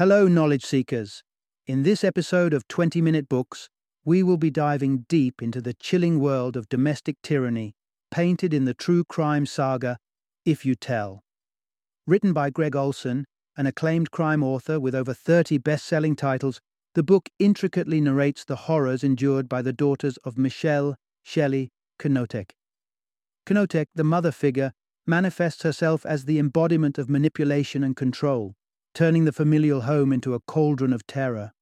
Hello, knowledge seekers. In this episode of 20 Minute Books, we will be diving deep into the chilling world of domestic tyranny, painted in the true crime saga, If You Tell. Written by Gregg Olsen, an acclaimed crime author with over 30 best selling titles, the book intricately narrates the horrors endured by the daughters of Michelle Shelley Knotek. Knotek, the mother figure, manifests herself as the embodiment of manipulation and control, turning the familial home into a cauldron of terror.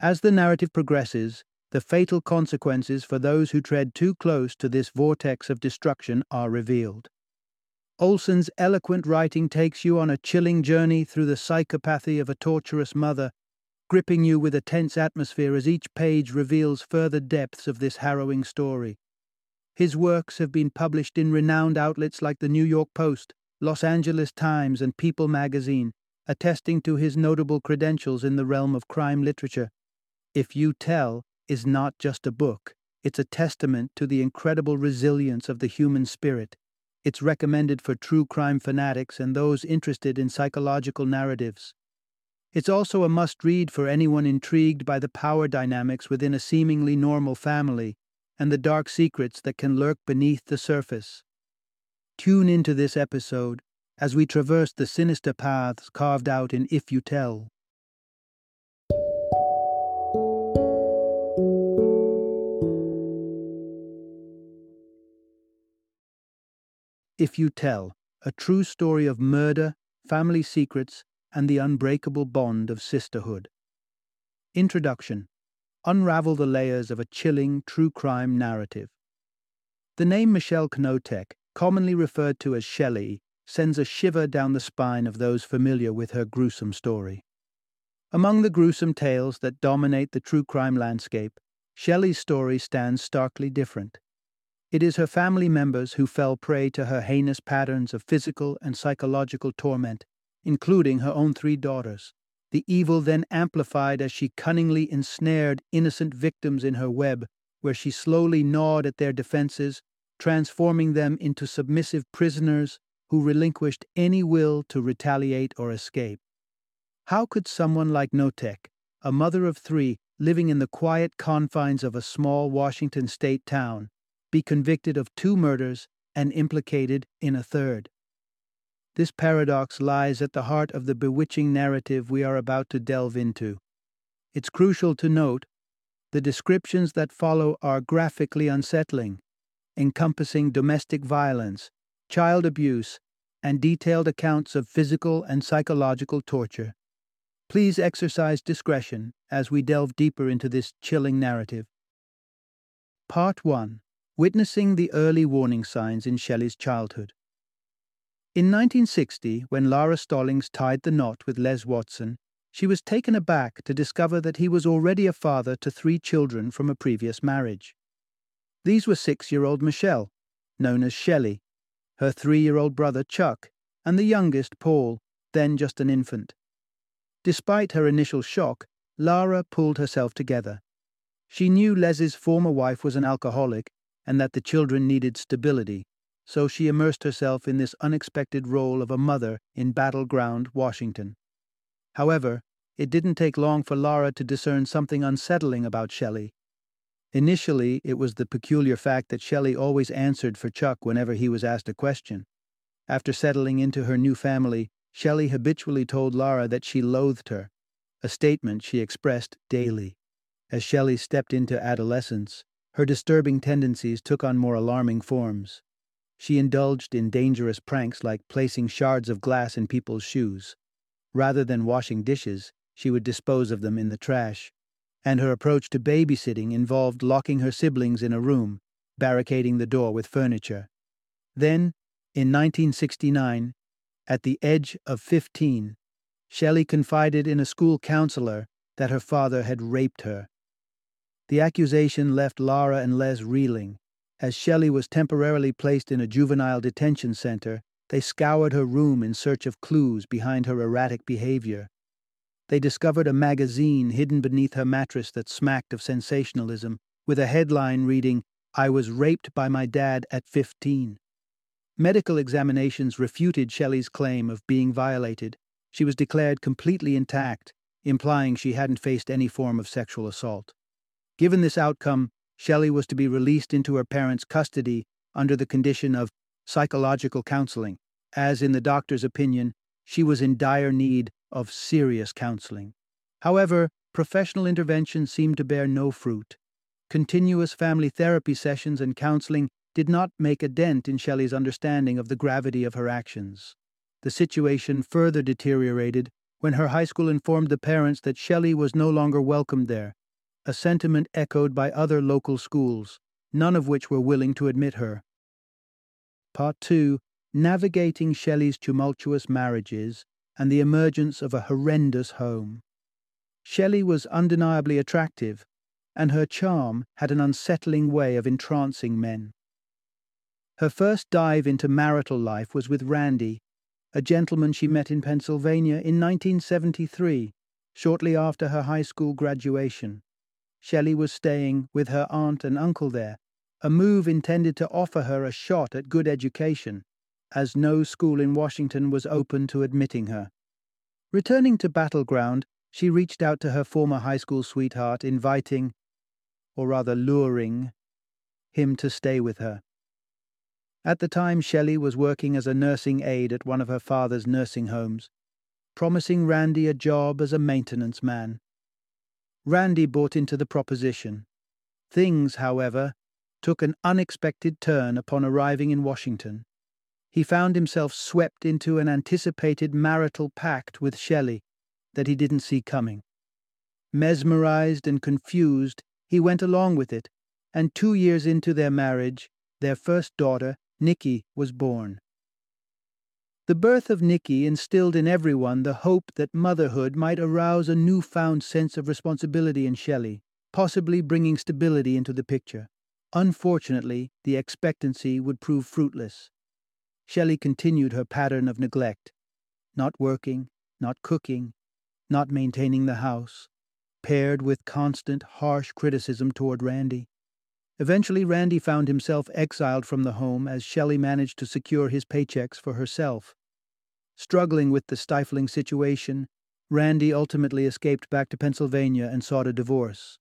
As the narrative progresses, the fatal consequences for those who tread too close to this vortex of destruction are revealed. Olsen's eloquent writing takes you on a chilling journey through the psychopathy of a torturous mother, gripping you with a tense atmosphere as each page reveals further depths of this harrowing story. His works have been published in renowned outlets like the New York Post, Los Angeles Times, and People magazine, attesting to his notable credentials in the realm of crime literature. If You Tell is not just a book, it's a testament to the incredible resilience of the human spirit. It's recommended for true crime fanatics and those interested in psychological narratives. It's also a must read for anyone intrigued by the power dynamics within a seemingly normal family and the dark secrets that can lurk beneath the surface. Tune into this episode as we traverse the sinister paths carved out in If You Tell. If You Tell, a true story of murder, family secrets, and the unbreakable bond of sisterhood. Introduction Unravel the layers of a chilling true crime narrative. The name Michelle Knotek, commonly referred to as Shelley, sends a shiver down the spine of those familiar with her gruesome story. Among the gruesome tales that dominate the true crime landscape, Shelley's story stands starkly different. It is her family members who fell prey to her heinous patterns of physical and psychological torment, including her own three daughters. The evil then amplified as she cunningly ensnared innocent victims in her web, where she slowly gnawed at their defenses, transforming them into submissive prisoners who relinquished any will to retaliate or escape. How could someone like Knotek, a mother of three living in the quiet confines of a small Washington state town, be convicted of two murders and implicated in a third? This paradox lies at the heart of the bewitching narrative we are about to delve into. It's crucial to note the descriptions that follow are graphically unsettling, encompassing domestic violence, child abuse, and detailed accounts of physical and psychological torture. Please exercise discretion as we delve deeper into this chilling narrative. Part 1 Witnessing the Early Warning Signs in Shelley's Childhood. In 1960, when Lara Stallings tied the knot with Les Watson, she was taken aback to discover that he was already a father to three children from a previous marriage. These were six year old Michelle, known as Shelley, her three year old brother Chuck, and the youngest Paul, then just an infant. Despite her initial shock, Lara pulled herself together. She knew Les's former wife was an alcoholic and that the children needed stability, so she immersed herself in this unexpected role of a mother in Battle Ground Washington. However, it didn't take long for Lara to discern something unsettling about Shelley. Initially, it was the peculiar fact that Shelley always answered for Chuck whenever he was asked a question. After settling into her new family, Shelley habitually told Lara that she loathed her, a statement she expressed daily. As Shelley stepped into adolescence, her disturbing tendencies took on more alarming forms. She indulged in dangerous pranks like placing shards of glass in people's shoes. Rather than washing dishes, she would dispose of them in the trash and her approach to babysitting involved locking her siblings in a room, barricading the door with furniture. Then, in 1969, at the age of 15, Shelley confided in a school counselor that her father had raped her. The accusation left Lara and Les reeling. As Shelley was temporarily placed in a juvenile detention center, they scoured her room in search of clues behind her erratic behavior. They discovered a magazine hidden beneath her mattress that smacked of sensationalism, with a headline reading, I was raped by my dad at 15. Medical examinations refuted Shelley's claim of being violated. she was declared completely intact, implying she hadn't faced any form of sexual assault. Given this outcome, Shelley was to be released into her parents' custody under the condition of psychological counseling, as in the doctor's opinion, she was in dire need of serious counseling. However, professional intervention seemed to bear no fruit. Continuous family therapy sessions and counseling did not make a dent in Shelley's understanding of the gravity of her actions. The situation further deteriorated when her high school informed the parents that Shelley was no longer welcomed there, a sentiment echoed by other local schools, none of which were willing to admit her. Part 2 Navigating Shelley's tumultuous marriages and the emergence of a horrendous home. Shelley was undeniably attractive, and her charm had an unsettling way of entrancing men. Her first dive into marital life was with Randy, a gentleman she met in Pennsylvania in 1973, shortly after her high school graduation. Shelley was staying with her aunt and uncle there, a move intended to offer her a shot at good education, as no school in Washington was open to admitting her. Returning to Battle Ground, she reached out to her former high school sweetheart, inviting, or rather luring, him to stay with her. At the time, Shelley was working as a nursing aide at one of her father's nursing homes, promising Randy a job as a maintenance man. Randy bought into the proposition. Things, however, took an unexpected turn upon arriving in Washington. He found himself swept into an anticipated marital pact with Shelley that he didn't see coming. Mesmerized and confused, he went along with it, and two years into their marriage, their first daughter, Nikki was born. The birth of Nikki instilled in everyone the hope that motherhood might arouse a newfound sense of responsibility in Shelley, possibly bringing stability into the picture. Unfortunately, the expectancy would prove fruitless. Shelley continued her pattern of neglect, not working, not cooking, not maintaining the house, paired with constant, harsh criticism toward Randy. Eventually, Randy found himself exiled from the home as Shelley managed to secure his paychecks for herself. Struggling with the stifling situation, Randy ultimately escaped back to Pennsylvania and sought a divorce.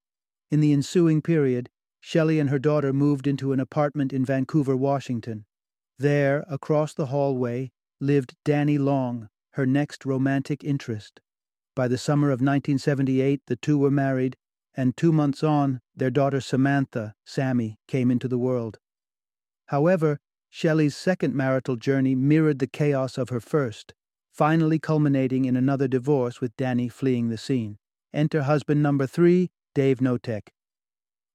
In the ensuing period, Shelley and her daughter moved into an apartment in Vancouver, Washington. There, across the hallway, lived Danny Long, her next romantic interest. By the summer of 1978, the two were married and two months on, their daughter Samantha, Sammy, came into the world. However, Shelley's second marital journey mirrored the chaos of her first, finally culminating in another divorce with Danny fleeing the scene. Enter husband number three, Dave Knotek.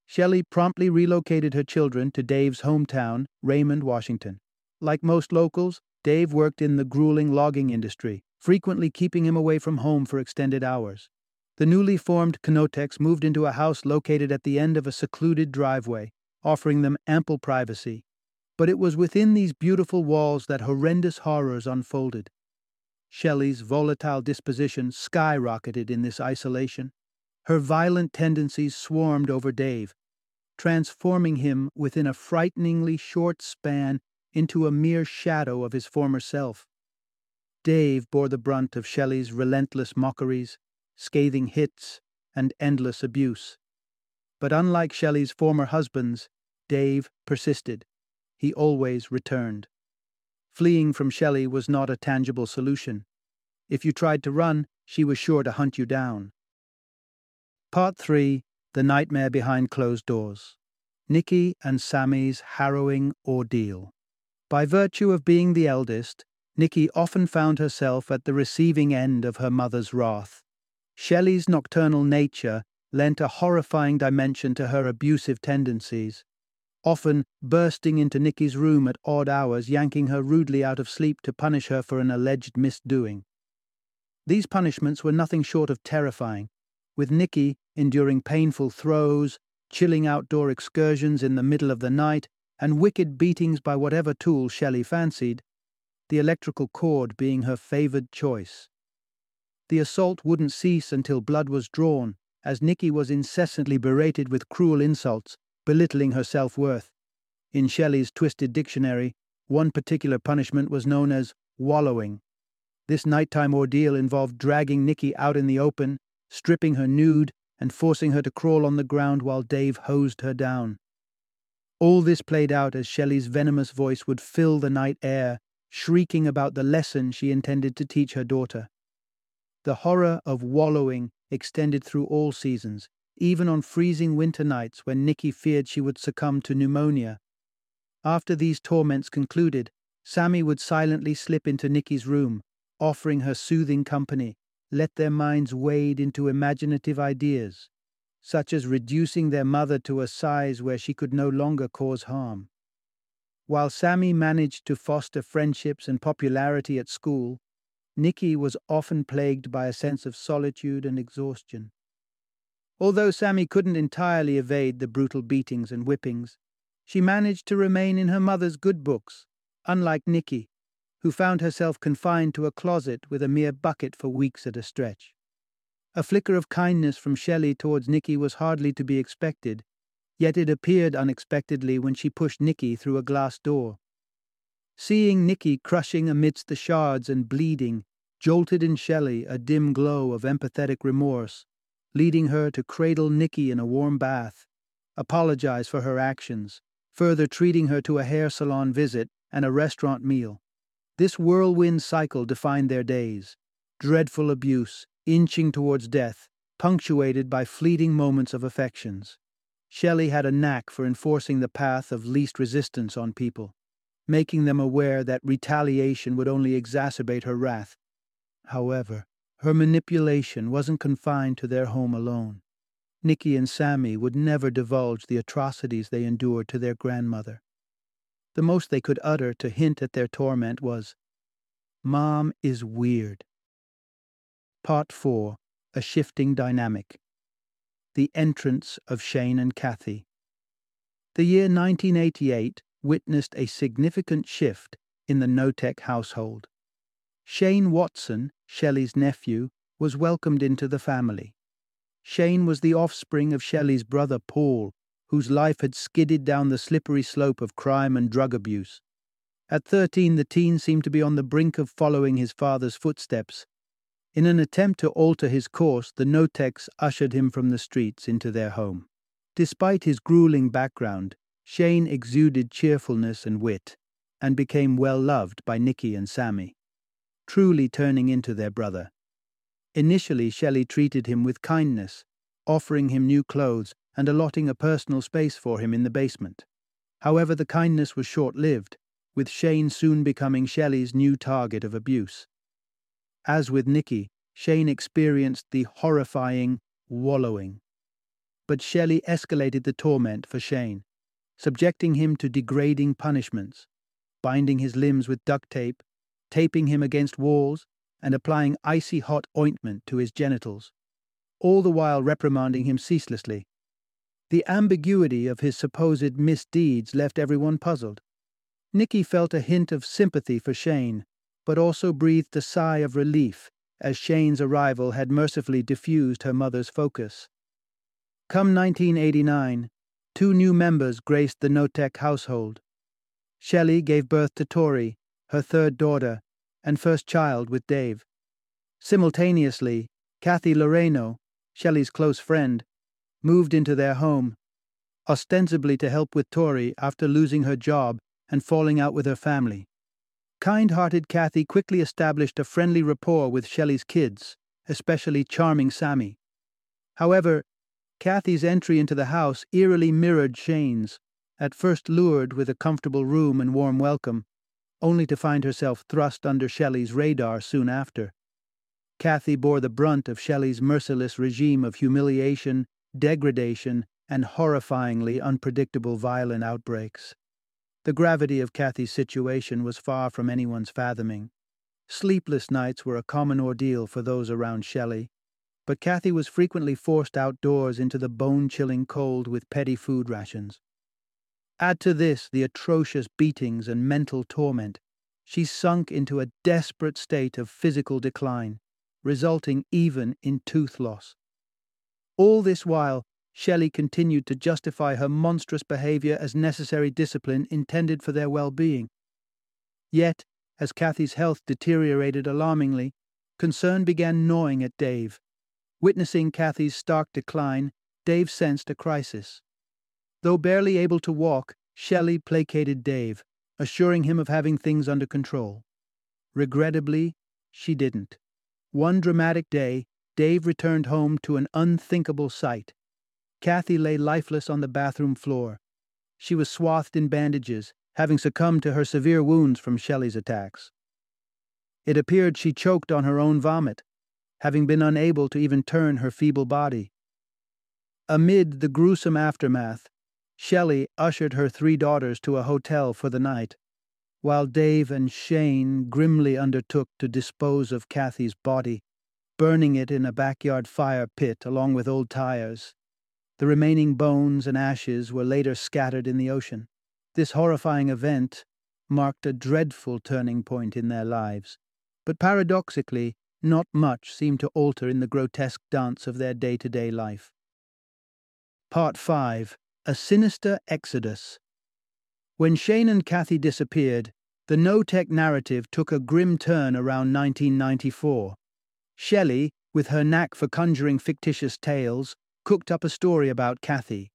Shelley promptly relocated her children to Dave's hometown, Raymond, Washington. Like most locals, Dave worked in the grueling logging industry, frequently keeping him away from home for extended hours. The newly formed Knoteks moved into a house located at the end of a secluded driveway, offering them ample privacy. But it was within these beautiful walls that horrendous horrors unfolded. Shelley's volatile disposition skyrocketed in this isolation. Her violent tendencies swarmed over Dave, transforming him within a frighteningly short span into a mere shadow of his former self. Dave bore the brunt of Shelley's relentless mockeries, scathing hits, and endless abuse. But unlike Shelley's former husbands, Dave persisted. He always returned. Fleeing from Shelley was not a tangible solution. If you tried to run, she was sure to hunt you down. Part 3 The Nightmare Behind Closed Doors Nikki and Sammy's Harrowing Ordeal. By virtue of being the eldest, Nikki often found herself at the receiving end of her mother's wrath. Shelley's nocturnal nature lent a horrifying dimension to her abusive tendencies, often bursting into Nikki's room at odd hours, yanking her rudely out of sleep to punish her for an alleged misdoing. These punishments were nothing short of terrifying, with Nikki enduring painful throes, chilling outdoor excursions in the middle of the night, and wicked beatings by whatever tool Shelley fancied, the electrical cord being her favoured choice. The assault wouldn't cease until blood was drawn, as Nikki was incessantly berated with cruel insults, belittling her self worth. In Shelley's twisted dictionary, one particular punishment was known as wallowing. This nighttime ordeal involved dragging Nikki out in the open, stripping her nude, and forcing her to crawl on the ground while Dave hosed her down. All this played out as Shelley's venomous voice would fill the night air, shrieking about the lesson she intended to teach her daughter. The horror of wallowing extended through all seasons, even on freezing winter nights when Nikki feared she would succumb to pneumonia. After these torments concluded, Sammy would silently slip into Nikki's room, offering her soothing company, let their minds wade into imaginative ideas, such as reducing their mother to a size where she could no longer cause harm. While Sammy managed to foster friendships and popularity at school, Nikki was often plagued by a sense of solitude and exhaustion. Although Sammy couldn't entirely evade the brutal beatings and whippings, she managed to remain in her mother's good books, unlike Nikki, who found herself confined to a closet with a mere bucket for weeks at a stretch. A flicker of kindness from Shelley towards Nikki was hardly to be expected, yet it appeared unexpectedly when she pushed Nikki through a glass door. Seeing Nikki crushing amidst the shards and bleeding jolted in Shelley a dim glow of empathetic remorse, leading her to cradle Nikki in a warm bath, apologize for her actions, further treating her to a hair salon visit and a restaurant meal. This whirlwind cycle defined their days dreadful abuse, inching towards death, punctuated by fleeting moments of affections. Shelley had a knack for enforcing the path of least resistance on people, making them aware that retaliation would only exacerbate her wrath. However, her manipulation wasn't confined to their home alone. Nikki and Sammy would never divulge the atrocities they endured to their grandmother. The most they could utter to hint at their torment was, Mom is weird. Part 4 A Shifting Dynamic The Entrance of Shane and Kathy. The year 1988 witnessed a significant shift in the Knotek household. Shane Watson, Shelley's nephew, was welcomed into the family. Shane was the offspring of Shelley's brother Paul, whose life had skidded down the slippery slope of crime and drug abuse. At 13, the teen seemed to be on the brink of following his father's footsteps. In an attempt to alter his course, the Knoteks ushered him from the streets into their home. Despite his grueling background, Shane exuded cheerfulness and wit, and became well loved by Nikki and Sammy, truly turning into their brother. Initially, Shelley treated him with kindness, offering him new clothes and allotting a personal space for him in the basement. However, the kindness was short lived, with Shane soon becoming Shelley's new target of abuse. As with Nikki, Shane experienced the horrifying wallowing. But Shelley escalated the torment for Shane, subjecting him to degrading punishments, binding his limbs with duct tape, taping him against walls, and applying icy hot ointment to his genitals, all the while reprimanding him ceaselessly. The ambiguity of his supposed misdeeds left everyone puzzled. Nikki felt a hint of sympathy for Shane, but also breathed a sigh of relief as Shane's arrival had mercifully diffused her mother's focus. Come 1989, two new members graced the Knotek household. Shelley gave birth to Tori, her third daughter, and first child with Dave. Simultaneously, Kathy Loreno, Shelley's close friend, moved into their home, ostensibly to help with Tori after losing her job and falling out with her family. Kind hearted Kathy quickly established a friendly rapport with Shelley's kids, especially charming Sammy. However, Kathy's entry into the house eerily mirrored Shane's, at first lured with a comfortable room and warm welcome, only to find herself thrust under Shelley's radar soon after. Kathy bore the brunt of Shelley's merciless regime of humiliation, degradation, and horrifyingly unpredictable violent outbreaks. The gravity of Kathy's situation was far from anyone's fathoming. Sleepless nights were a common ordeal for those around Shelley, but Kathy was frequently forced outdoors into the bone chilling cold with petty food rations. Add to this the atrocious beatings and mental torment, she sunk into a desperate state of physical decline, resulting even in tooth loss. All this while, Shelley continued to justify her monstrous behavior as necessary discipline intended for their well being. Yet, as Kathy's health deteriorated alarmingly, concern began gnawing at Dave. Witnessing Kathy's stark decline, Dave sensed a crisis. Though barely able to walk, Shelley placated Dave, assuring him of having things under control. Regrettably, she didn't. One dramatic day, Dave returned home to an unthinkable sight. Kathy lay lifeless on the bathroom floor. She was swathed in bandages, having succumbed to her severe wounds from Shelley's attacks. It appeared she choked on her own vomit, having been unable to even turn her feeble body. Amid the gruesome aftermath, Shelley ushered her three daughters to a hotel for the night, while Dave and Shane grimly undertook to dispose of Kathy's body, burning it in a backyard fire pit along with old tires. The remaining bones and ashes were later scattered in the ocean. This horrifying event marked a dreadful turning point in their lives, but paradoxically, not much seemed to alter in the grotesque dance of their day to day life. Part 5 A Sinister Exodus. When Shane and Kathy disappeared, the Knotek narrative took a grim turn around 1994. Shelley, with her knack for conjuring fictitious tales, cooked up a story about Kathy.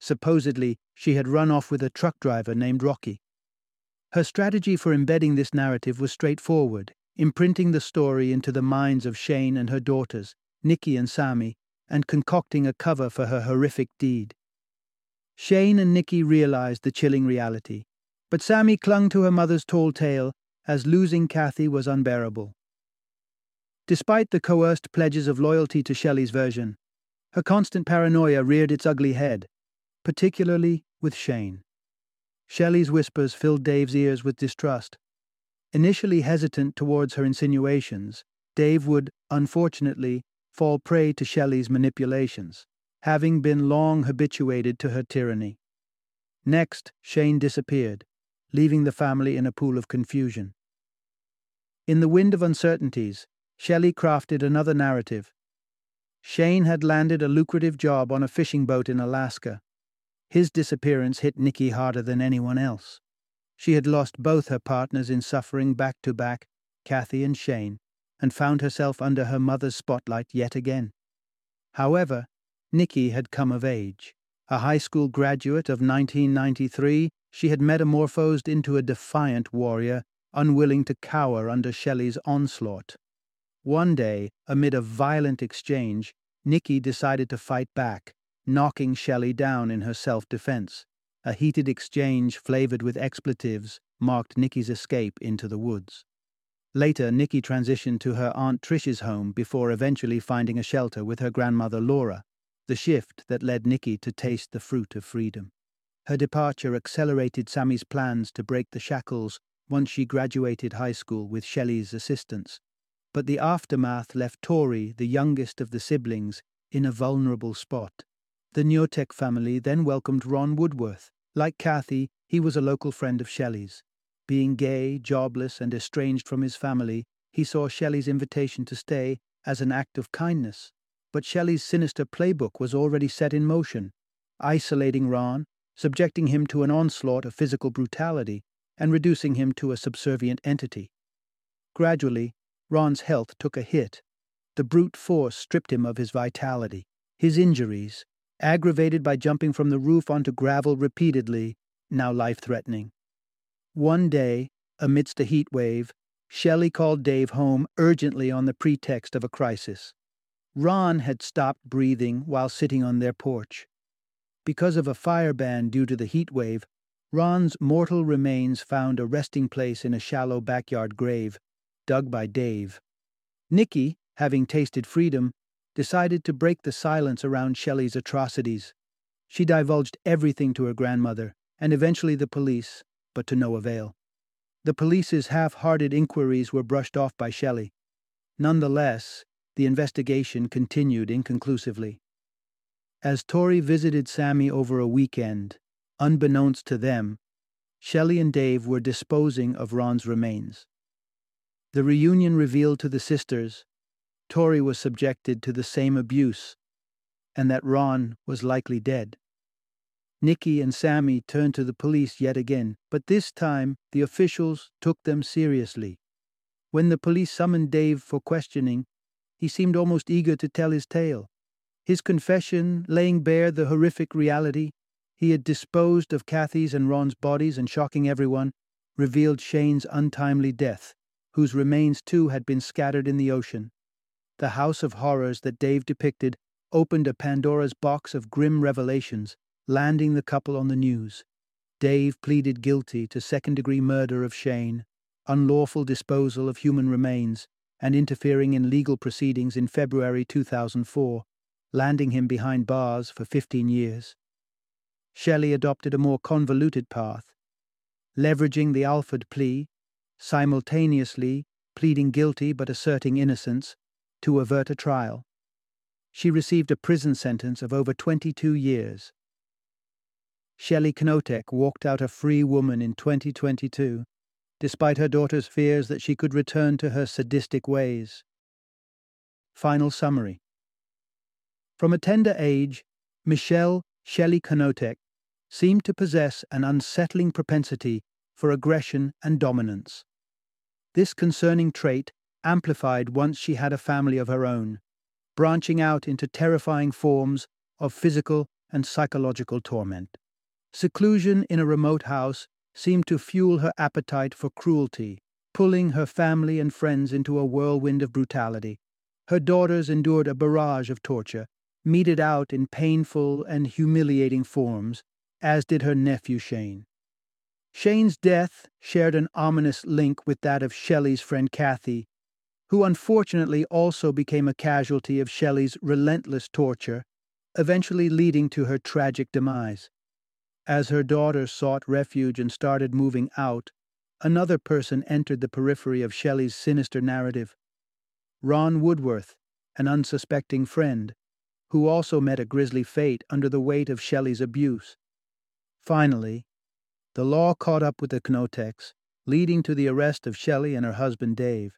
Supposedly, she had run off with a truck driver named Rocky. Her strategy for embedding this narrative was straightforward, imprinting the story into the minds of Shane and her daughters, Nikki and Sammy, and concocting a cover for her horrific deed. Shane and Nikki realized the chilling reality, but Sammy clung to her mother's tall tale as losing Kathy was unbearable. Despite the coerced pledges of loyalty to Shelley's version, her constant paranoia reared its ugly head, particularly with Shane. Shelley's whispers filled Dave's ears with distrust. Initially hesitant towards her insinuations, Dave would, unfortunately, fall prey to Shelley's manipulations, having been long habituated to her tyranny. Next, Shane disappeared, leaving the family in a pool of confusion. In the wind of uncertainties, Shelley crafted another narrative. Shane had landed a lucrative job on a fishing boat in Alaska. His disappearance hit Nikki harder than anyone else. She had lost both her partners in suffering back to back, Kathy and Shane, and found herself under her mother's spotlight yet again. However, Nikki had come of age. A high school graduate of 1993, she had metamorphosed into a defiant warrior, unwilling to cower under Shelley's onslaught. One day, amid a violent exchange, Nikki decided to fight back, knocking Shelley down in her self defense. A heated exchange flavored with expletives marked Nikki's escape into the woods. Later, Nikki transitioned to her Aunt Trish's home before eventually finding a shelter with her grandmother Laura, the shift that led Nikki to taste the fruit of freedom. Her departure accelerated Sammy's plans to break the shackles once she graduated high school with Shelley's assistance. But the aftermath left Tori, the youngest of the siblings, in a vulnerable spot. The Knotek family then welcomed Ron Woodworth. Like Kathy, he was a local friend of Shelley's. Being gay, jobless, and estranged from his family, he saw Shelley's invitation to stay as an act of kindness. But Shelley's sinister playbook was already set in motion, isolating Ron, subjecting him to an onslaught of physical brutality, and reducing him to a subservient entity. Gradually, Ron's health took a hit. The brute force stripped him of his vitality. His injuries, aggravated by jumping from the roof onto gravel repeatedly, now life threatening. One day, amidst a heat wave, Shelley called Dave home urgently on the pretext of a crisis. Ron had stopped breathing while sitting on their porch. Because of a fire ban due to the heat wave, Ron's mortal remains found a resting place in a shallow backyard grave, dug by Dave. Nikki, having tasted freedom, decided to break the silence around Shelley's atrocities. She divulged everything to her grandmother, and eventually the police, but to no avail. The police's half hearted inquiries were brushed off by Shelley. Nonetheless, the investigation continued inconclusively. As Tori visited Sammy over a weekend, unbeknownst to them, Shelley and Dave were disposing of Ron's remains. The reunion revealed to the sisters Tori was subjected to the same abuse, and that Ron was likely dead. Nikki and Sammy turned to the police yet again, but this time the officials took them seriously. When the police summoned Dave for questioning, he seemed almost eager to tell his tale. His confession, laying bare the horrific reality, he had disposed of Kathy's and Ron's bodies and shocking everyone, revealed Shane's untimely death, whose remains too had been scattered in the ocean. The house of horrors that Dave depicted opened a Pandora's box of grim revelations, landing the couple on the news. Dave pleaded guilty to second degree murder of Shane, unlawful disposal of human remains, and interfering in legal proceedings in February 2004, landing him behind bars for 15 years. Shelley adopted a more convoluted path, leveraging the Alford plea, simultaneously pleading guilty but asserting innocence, to avert a trial. She received a prison sentence of over 22 years. Shelley Knotek walked out a free woman in 2022, despite her daughter's fears that she could return to her sadistic ways. Final summary From a tender age, Michelle Shelley Knotek seemed to possess an unsettling propensity for aggression and dominance. This concerning trait amplified once she had a family of her own, branching out into terrifying forms of physical and psychological torment. Seclusion in a remote house seemed to fuel her appetite for cruelty, pulling her family and friends into a whirlwind of brutality. Her daughters endured a barrage of torture, meted out in painful and humiliating forms, as did her nephew Shane. Shane's death shared an ominous link with that of Shelley's friend Kathy, who unfortunately also became a casualty of Shelley's relentless torture, eventually leading to her tragic demise. As her daughter sought refuge and started moving out, another person entered the periphery of Shelley's sinister narrative. Ron Woodworth, an unsuspecting friend, who also met a grisly fate under the weight of Shelley's abuse. Finally, the law caught up with the Knoteks, leading to the arrest of Shelley and her husband Dave.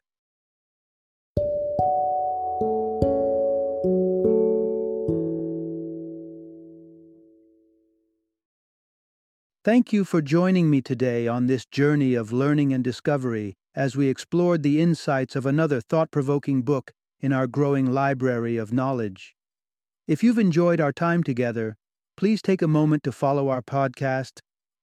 Thank you for joining me today on this journey of learning and discovery as we explored the insights of another thought provoking book in our growing library of knowledge. If you've enjoyed our time together, please take a moment to follow our podcast,